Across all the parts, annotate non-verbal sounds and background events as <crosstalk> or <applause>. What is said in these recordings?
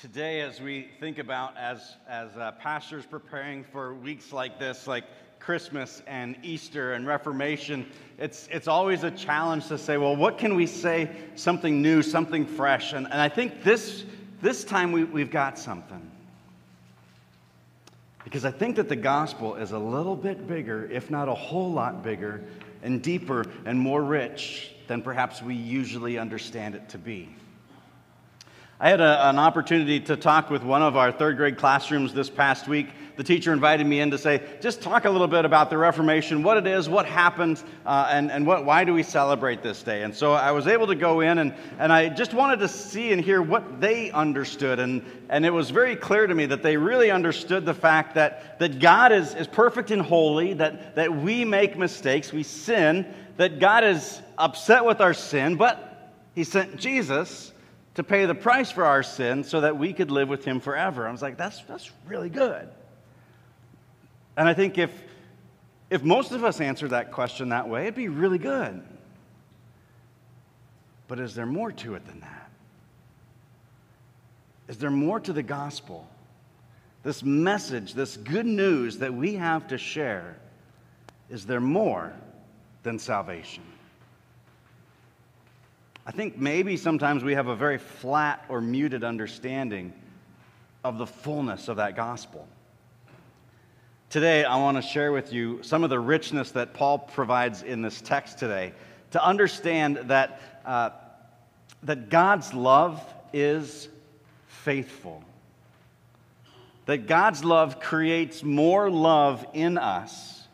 today as we think about as as uh, pastors preparing for weeks like this like christmas and easter and reformation it's it's always a challenge to say well what can we say something new something fresh? And, and i think this this time we, we've got something. Because i think that the gospel is a little bit bigger if not a whole lot bigger and deeper and more rich than perhaps we usually understand it to be I had a, an opportunity to talk with one of our third grade classrooms this past week. The teacher invited me in to say, just talk a little bit about the Reformation, what it is, what happened, uh, and, and what, why do we celebrate this day. And so I was able to go in and, and I just wanted to see and hear what they understood. And, and it was very clear to me that they really understood the fact that, that God is, is perfect and holy, that, that we make mistakes, we sin, that God is upset with our sin, but He sent Jesus to pay the price for our sin so that we could live with him forever. I was like, that's, that's really good. And I think if, if most of us answered that question that way, it'd be really good. But is there more to it than that? Is there more to the gospel? This message, this good news that we have to share, is there more than salvation? I think maybe sometimes we have a very flat or muted understanding of the fullness of that gospel. Today, I want to share with you some of the richness that Paul provides in this text today to understand that, uh, that God's love is faithful. That God's love creates more love in us,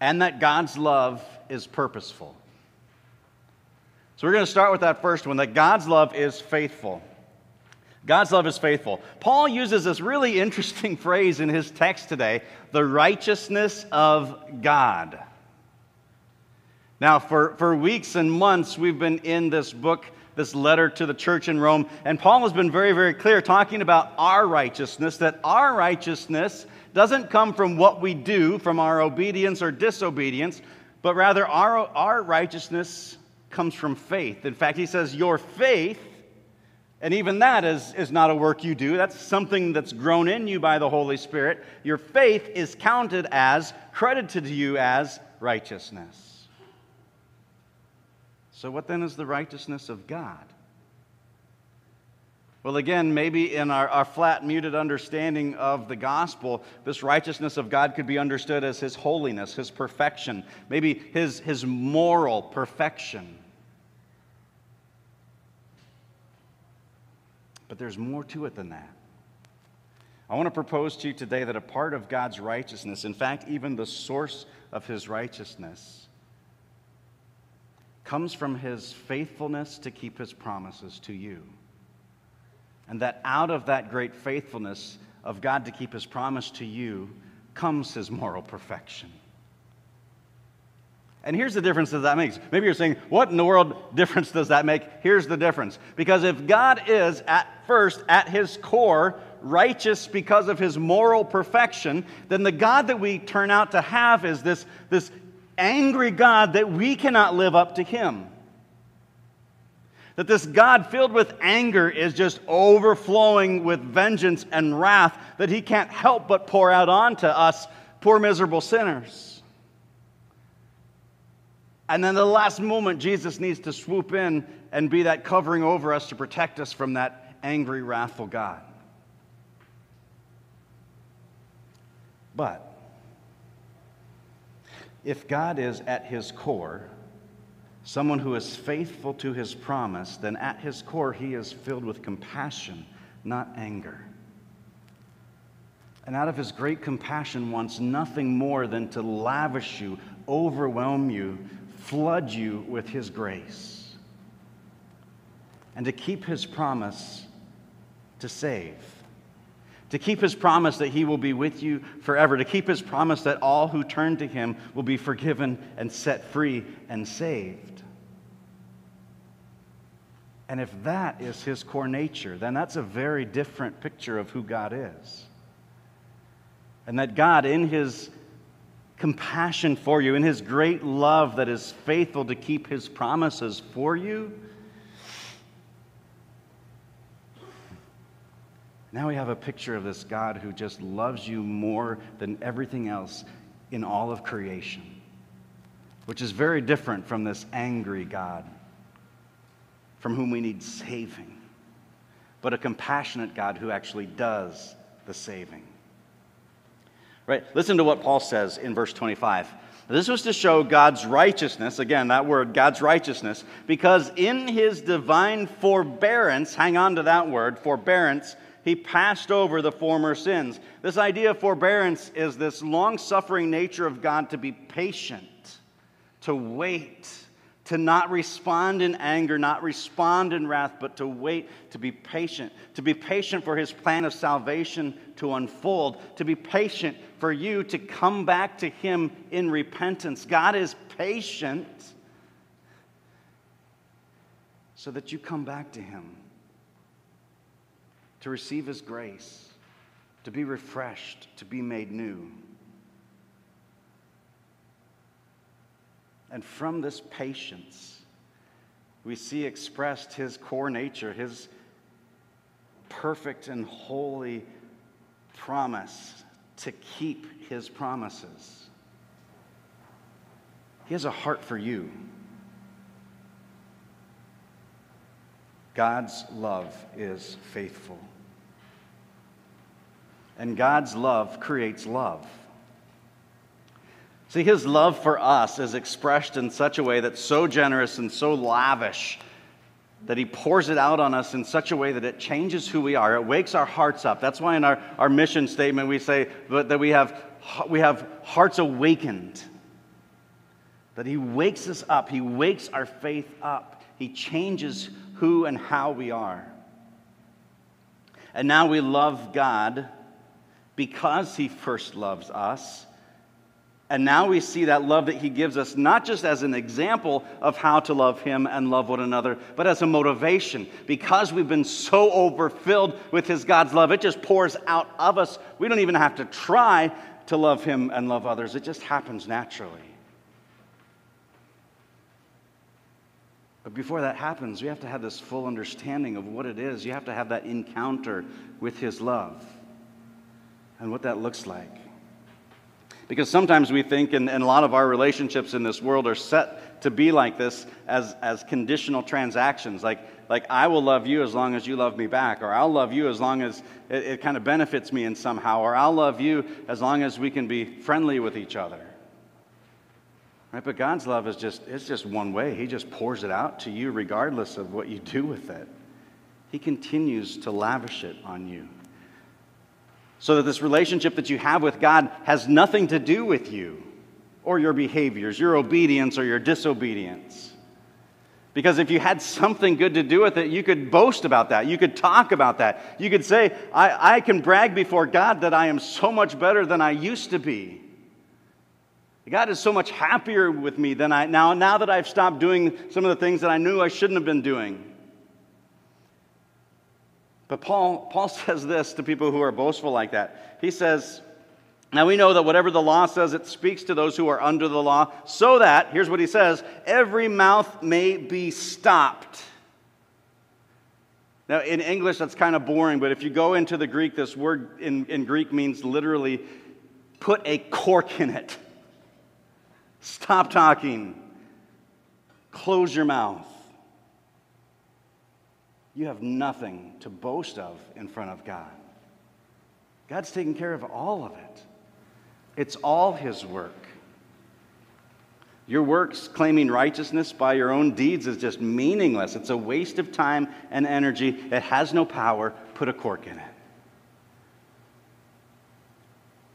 and that God's love is purposeful. So we're going to start with that first one that God's love is faithful. God's love is faithful. Paul uses this really <laughs> interesting phrase in his text today the righteousness of God. Now, for, for weeks and months, we've been in this book, this letter to the church in Rome, and Paul has been very, very clear talking about our righteousness, that our righteousness doesn't come from what we do, from our obedience or disobedience, but rather our, our righteousness comes from faith. In fact, he says, Your faith, and even that is, is not a work you do, that's something that's grown in you by the Holy Spirit. Your faith is counted as, credited to you as righteousness. So, what then is the righteousness of God? Well, again, maybe in our, our flat, muted understanding of the gospel, this righteousness of God could be understood as his holiness, his perfection, maybe his, his moral perfection. But there's more to it than that. I want to propose to you today that a part of God's righteousness, in fact, even the source of his righteousness, comes from his faithfulness to keep his promises to you. And that out of that great faithfulness of God to keep his promise to you comes his moral perfection. And here's the difference that that makes. Maybe you're saying, what in the world difference does that make? Here's the difference. Because if God is at first, at his core, righteous because of his moral perfection, then the God that we turn out to have is this, this angry God that we cannot live up to him. That this God filled with anger is just overflowing with vengeance and wrath that he can't help but pour out onto us, poor miserable sinners. And then the last moment, Jesus needs to swoop in and be that covering over us to protect us from that angry, wrathful God. But if God is at his core, someone who is faithful to his promise, then at his core he is filled with compassion, not anger. And out of his great compassion wants nothing more than to lavish you, overwhelm you flood you with His grace and to keep His promise to save. To keep his promise that he will be with you forever. To keep his promise that all who turn to him will be forgiven and set free and saved. And if that is his core nature, then that's a very different picture of who God is. And that God, in his compassion for you, in his great love that is faithful to keep his promises for you, Now we have a picture of this God who just loves you more than everything else in all of creation, which is very different from this angry God from whom we need saving, but a compassionate God who actually does the saving. Right? Listen to what Paul says in verse 25. This was to show God's righteousness, again, that word, God's righteousness, because in his divine forbearance, hang on to that word, forbearance, he passed over the former sins. This idea of forbearance is this long suffering nature of God to be patient, to wait, to not respond in anger, not respond in wrath, but to wait, to be patient, to be patient for his plan of salvation to unfold, to be patient for you to come back to him in repentance. God is patient so that you come back to him to receive His grace, to be refreshed, to be made new. And from this patience, we see expressed His core nature, His perfect and holy promise to keep His promises. He has a heart for you. God's love is faithful. And God's love creates love. See, his love for us is expressed in such a way that's so generous and so lavish that he pours it out on us in such a way that it changes who we are. It wakes our hearts up. That's why in our, our mission statement we say that we have, we have hearts awakened. That he wakes us up, he wakes our faith up, he changes who and how we are. And now we love God because he first loves us. And now we see that love that he gives us not just as an example of how to love him and love one another, but as a motivation. Because we've been so overfilled with his God's love, it just pours out of us. We don't even have to try to love him and love others, it just happens naturally. But before that happens, we have to have this full understanding of what it is. You have to have that encounter with his love and what that looks like. Because sometimes we think, and, and, a lot of our relationships in this world are set to be like this as, as conditional transactions. Like, like, I will love you as long as you love me back, or I'll love you as long as it, it kind of benefits me in somehow, or I'll love you as long as we can be friendly with each other. Right? But God's love is just, it's just one way. He just pours it out to you regardless of what you do with it. He continues to lavish it on you. So that this relationship that you have with God has nothing to do with you or your behaviors, your obedience or your disobedience. Because if you had something good to do with it, you could boast about that. You could talk about that. You could say, I, I can brag before God that I am so much better than I used to be. God is so much happier with me than I now, now that I've stopped doing some of the things that I knew I shouldn't have been doing. But Paul, Paul <laughs> says this to people who are boastful like that. He says, Now we know that whatever the law says, it speaks to those who are under the law, so that, here's what he says, every mouth may be stopped. Now, in English, that's kind of boring, but if you go into the Greek, this word in, in Greek means literally put a cork in it. Stop talking. Close your mouth you have nothing to boast of in front of God. God's taking care of all of it, it's all His work. Your works claiming righteousness by your own deeds is just meaningless. It's a waste of time and energy. It has no power. Put a cork in it.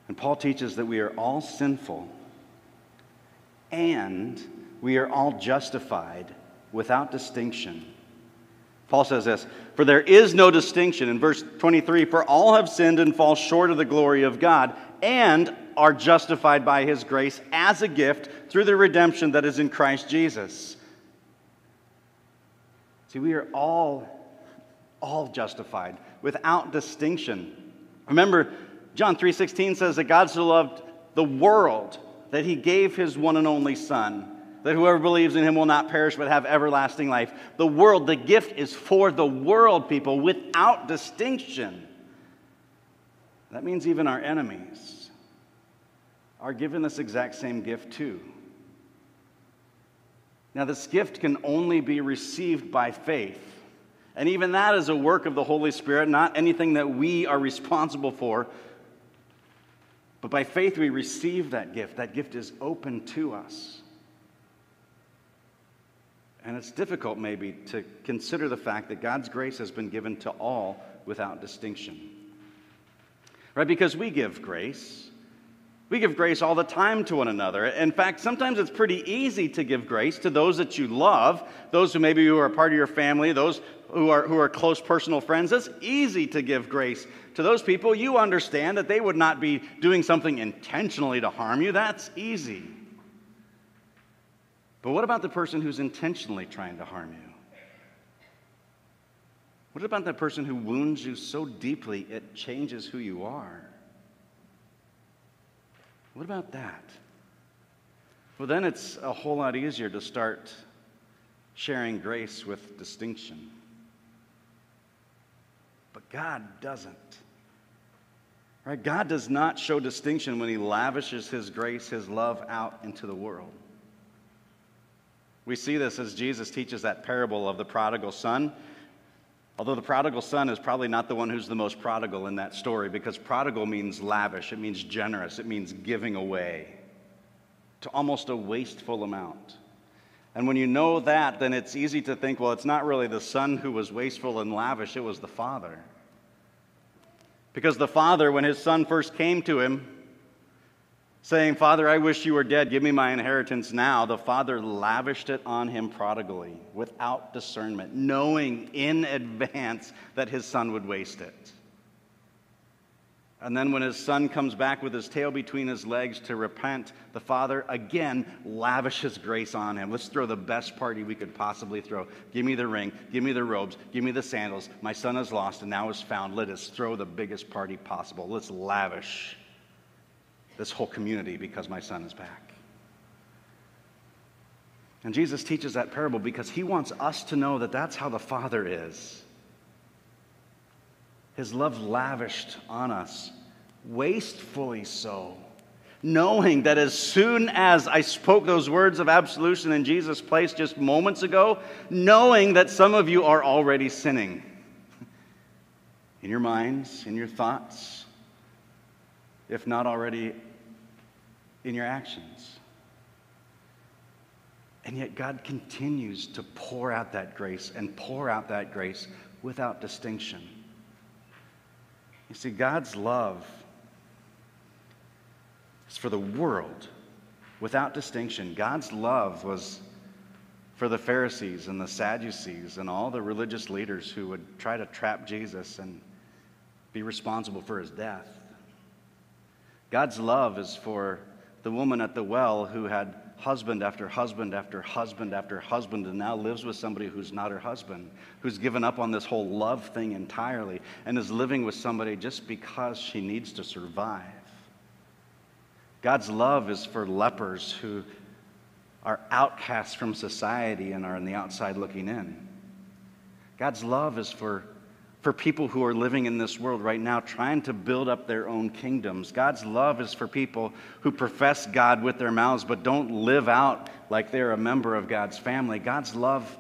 And Paul teaches that we are all sinful and we are all justified without distinction Paul says this For there is no distinction. In verse 23, for all have sinned and fall short of the glory of God, and are justified by his grace as a gift through the redemption that is in Christ Jesus. See, we are all, all justified without distinction. Remember, John 3:16 says that God so loved the world that he gave his one and only son that whoever believes in him will not perish but have everlasting life. The world, the gift is for the world, people, without distinction. That means even our enemies are given this exact same gift too. Now, this gift can only be received by faith. And even that is a work of the Holy Spirit, not anything that we are responsible for. But by faith, we receive that gift. That gift is open to us. And it's difficult, maybe, to consider the fact that God's grace has been given to all without distinction. Right? Because we give grace. We give grace all the time to one another. In fact, sometimes it's pretty easy to give grace to those that you love, those who maybe who are part of your family, those who are, who are close personal friends. It's easy to give grace to those people. You understand that they would not be doing something intentionally to harm you. That's easy. But what about the person who's intentionally trying to harm you? What about that person who wounds you so deeply it changes who you are? What about that? Well, then it's a whole lot easier to start sharing grace with distinction. But God doesn't. Right? God does not show distinction when He lavishes His grace, His love out into the world. We see this as Jesus teaches that parable of the prodigal son. Although the prodigal son is probably not the one who's the most prodigal in that story, because prodigal means lavish, it means generous, it means giving away to almost a wasteful amount. And when you know that, then it's easy to think, well, it's not really the son who was wasteful and lavish, it was the father. Because the father, when his son first came to him, saying, Father, I wish you were dead. Give me my inheritance now. The father lavished it on him prodigally without discernment, knowing in advance that his son would waste it. And then, when his son comes back with his tail between his legs to repent, the father again lavishes grace on him. Let's throw the best party we could possibly throw. Give me the ring, give me the robes, give me the sandals. My son is lost and now is found. Let us throw the biggest party possible. Let's lavish this whole community because my son is back. And Jesus teaches that parable because he wants us to know that that's how the Father is. His love lavished on us, wastefully so, knowing that as soon as I spoke those words of absolution in Jesus' place just moments ago, knowing that some of you are already sinning in your minds, in your thoughts, if not already in your actions. And yet, God continues to pour out that grace and pour out that grace without distinction. You see, God's love is for the world without distinction. God's love was for the Pharisees and the Sadducees and all the religious leaders who would try to trap Jesus and be responsible for his death. God's love is for the woman at the well who had husband after husband after husband after husband and now lives with somebody who's not her husband, who's given up on this whole love thing entirely and is living with somebody just because she needs to survive. God's love is for lepers who are outcasts from society and are on the outside looking in. God's love is for for people who are living in this world right now trying to build up their own kingdoms. God's love is for people who profess God with their mouths but don't live out like they're a member of God's family. God's love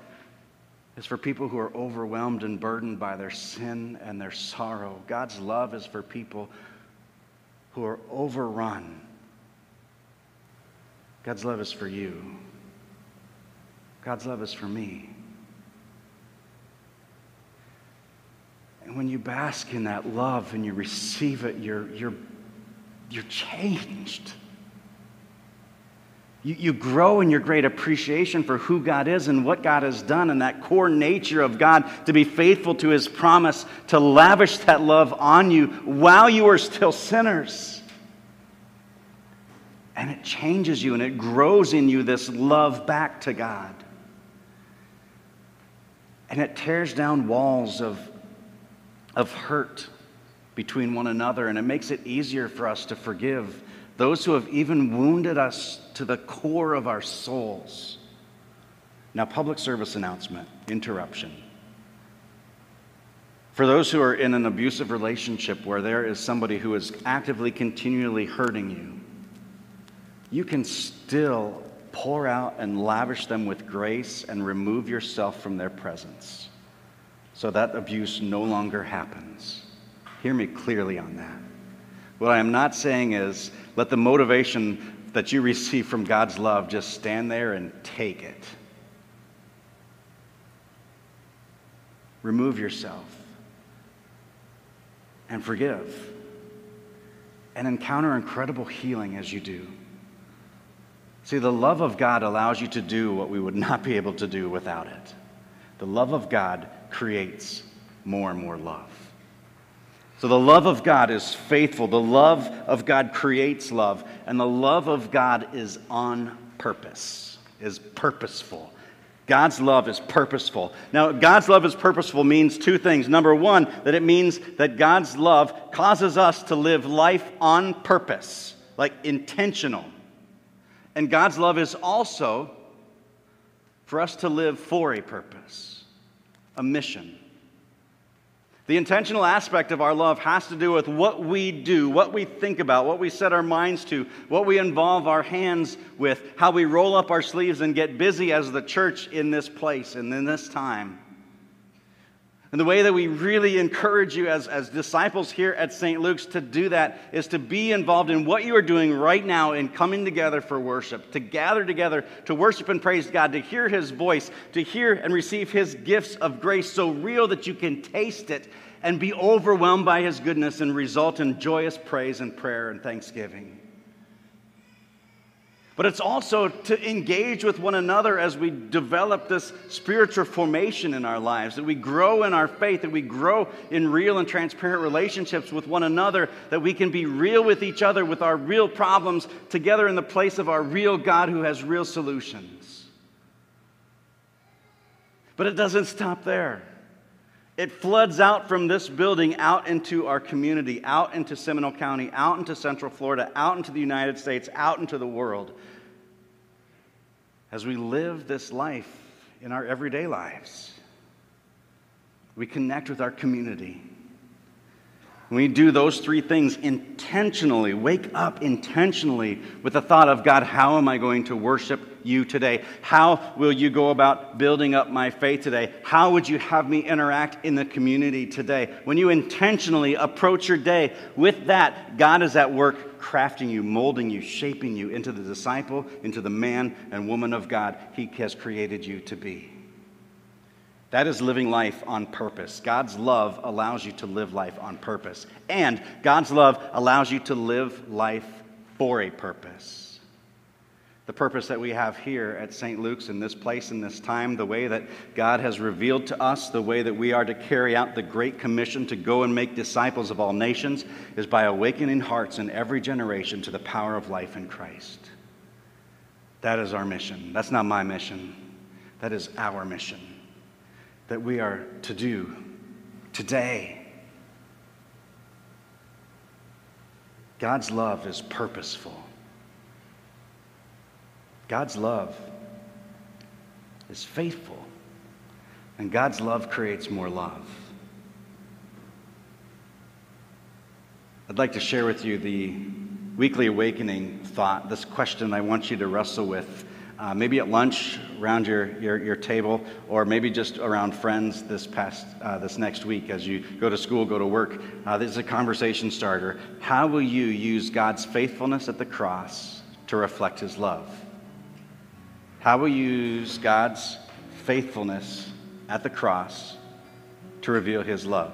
is for people who are overwhelmed and burdened by their sin and their sorrow. God's love is for people who are overrun. God's love is for you. God's love is for me. And when you bask in that love and you receive it, you're, you're, you're changed. You, you grow in your great appreciation for who God is and what God has done, and that core nature of God to be faithful to his promise to lavish that love on you while you are still sinners. And it changes you and it grows in you this love back to God. And it tears down walls of of hurt between one another, and it makes it easier for us to forgive those who have even wounded us to the core of our souls. Now, public service announcement, interruption. For those who are in an abusive relationship where there is somebody who is actively, continually hurting you, you can still pour out and lavish them with grace and remove yourself from their presence so that abuse no longer happens. Hear me clearly on that. What I am not saying is let the motivation that you receive from God's love just stand there and take it. Remove yourself and forgive and encounter incredible healing as you do. See, the love of God allows you to do what we would not be able to do without it. The love of God creates more and more love. So the love of God is faithful. The love of God creates love. And the love of God is on purpose, is purposeful. God's love is purposeful. Now, God's love is purposeful means two things. Number one, that it means that God's love causes us to live life on purpose, like intentional. And God's love is also for us to live for a purpose, a mission. The intentional aspect of our love has to do with what we do, what we think about, what we set our minds to, what we involve our hands with, how we roll up our sleeves and get busy as the church in this place and in this time. And the way that we really encourage you as, as disciples here at St. Luke's to do that is to be involved in what you are doing right now in coming together for worship, to gather together to worship and praise God, to hear His voice, to hear and receive His gifts of grace so real that you can taste it and be overwhelmed by His goodness and result in joyous praise and prayer and thanksgiving but it's also to engage with one another as we develop this spiritual formation in our lives, that we grow in our faith, that we grow in real and transparent relationships with one another, that we can be real with each other with our real problems together in the place of our real God who has real solutions. But it doesn't stop there. It floods out from this building out into our community, out into Seminole County, out into Central Florida, out into the United States, out into the world as we live this life in our everyday lives. We connect with our community. We do those three things intentionally, wake up intentionally with the thought of God, how am I going to worship you today? How will you go about building up my faith today? How would you have me interact in the community today? When you intentionally approach your day with that, God is at work crafting you, molding you, shaping you into the disciple, into the man and woman of God He has created you to be. That is living life on purpose. God's love allows you to live life on purpose. And God's love allows you to live life for a purpose the purpose that we have here at St. Luke's in this place, in this time, the way that God has revealed to us, the way that we are to carry out the Great Commission to go and make disciples of all nations, is by awakening hearts in every generation to the power of life in Christ. That is our mission. That's not my mission, that is our mission that we are to do today. God's love is purposeful. God's love is faithful, and God's love creates more love. I'd like to share with you the weekly awakening thought, this question I want you to wrestle with. Uh, maybe at lunch around your, your, your, table, or maybe just around friends this past uh, this next week as you go to school, go to work. Uh, this is a conversation starter. How will you use God's faithfulness at the cross to reflect His love? How will you use God's faithfulness at the cross to reveal his love.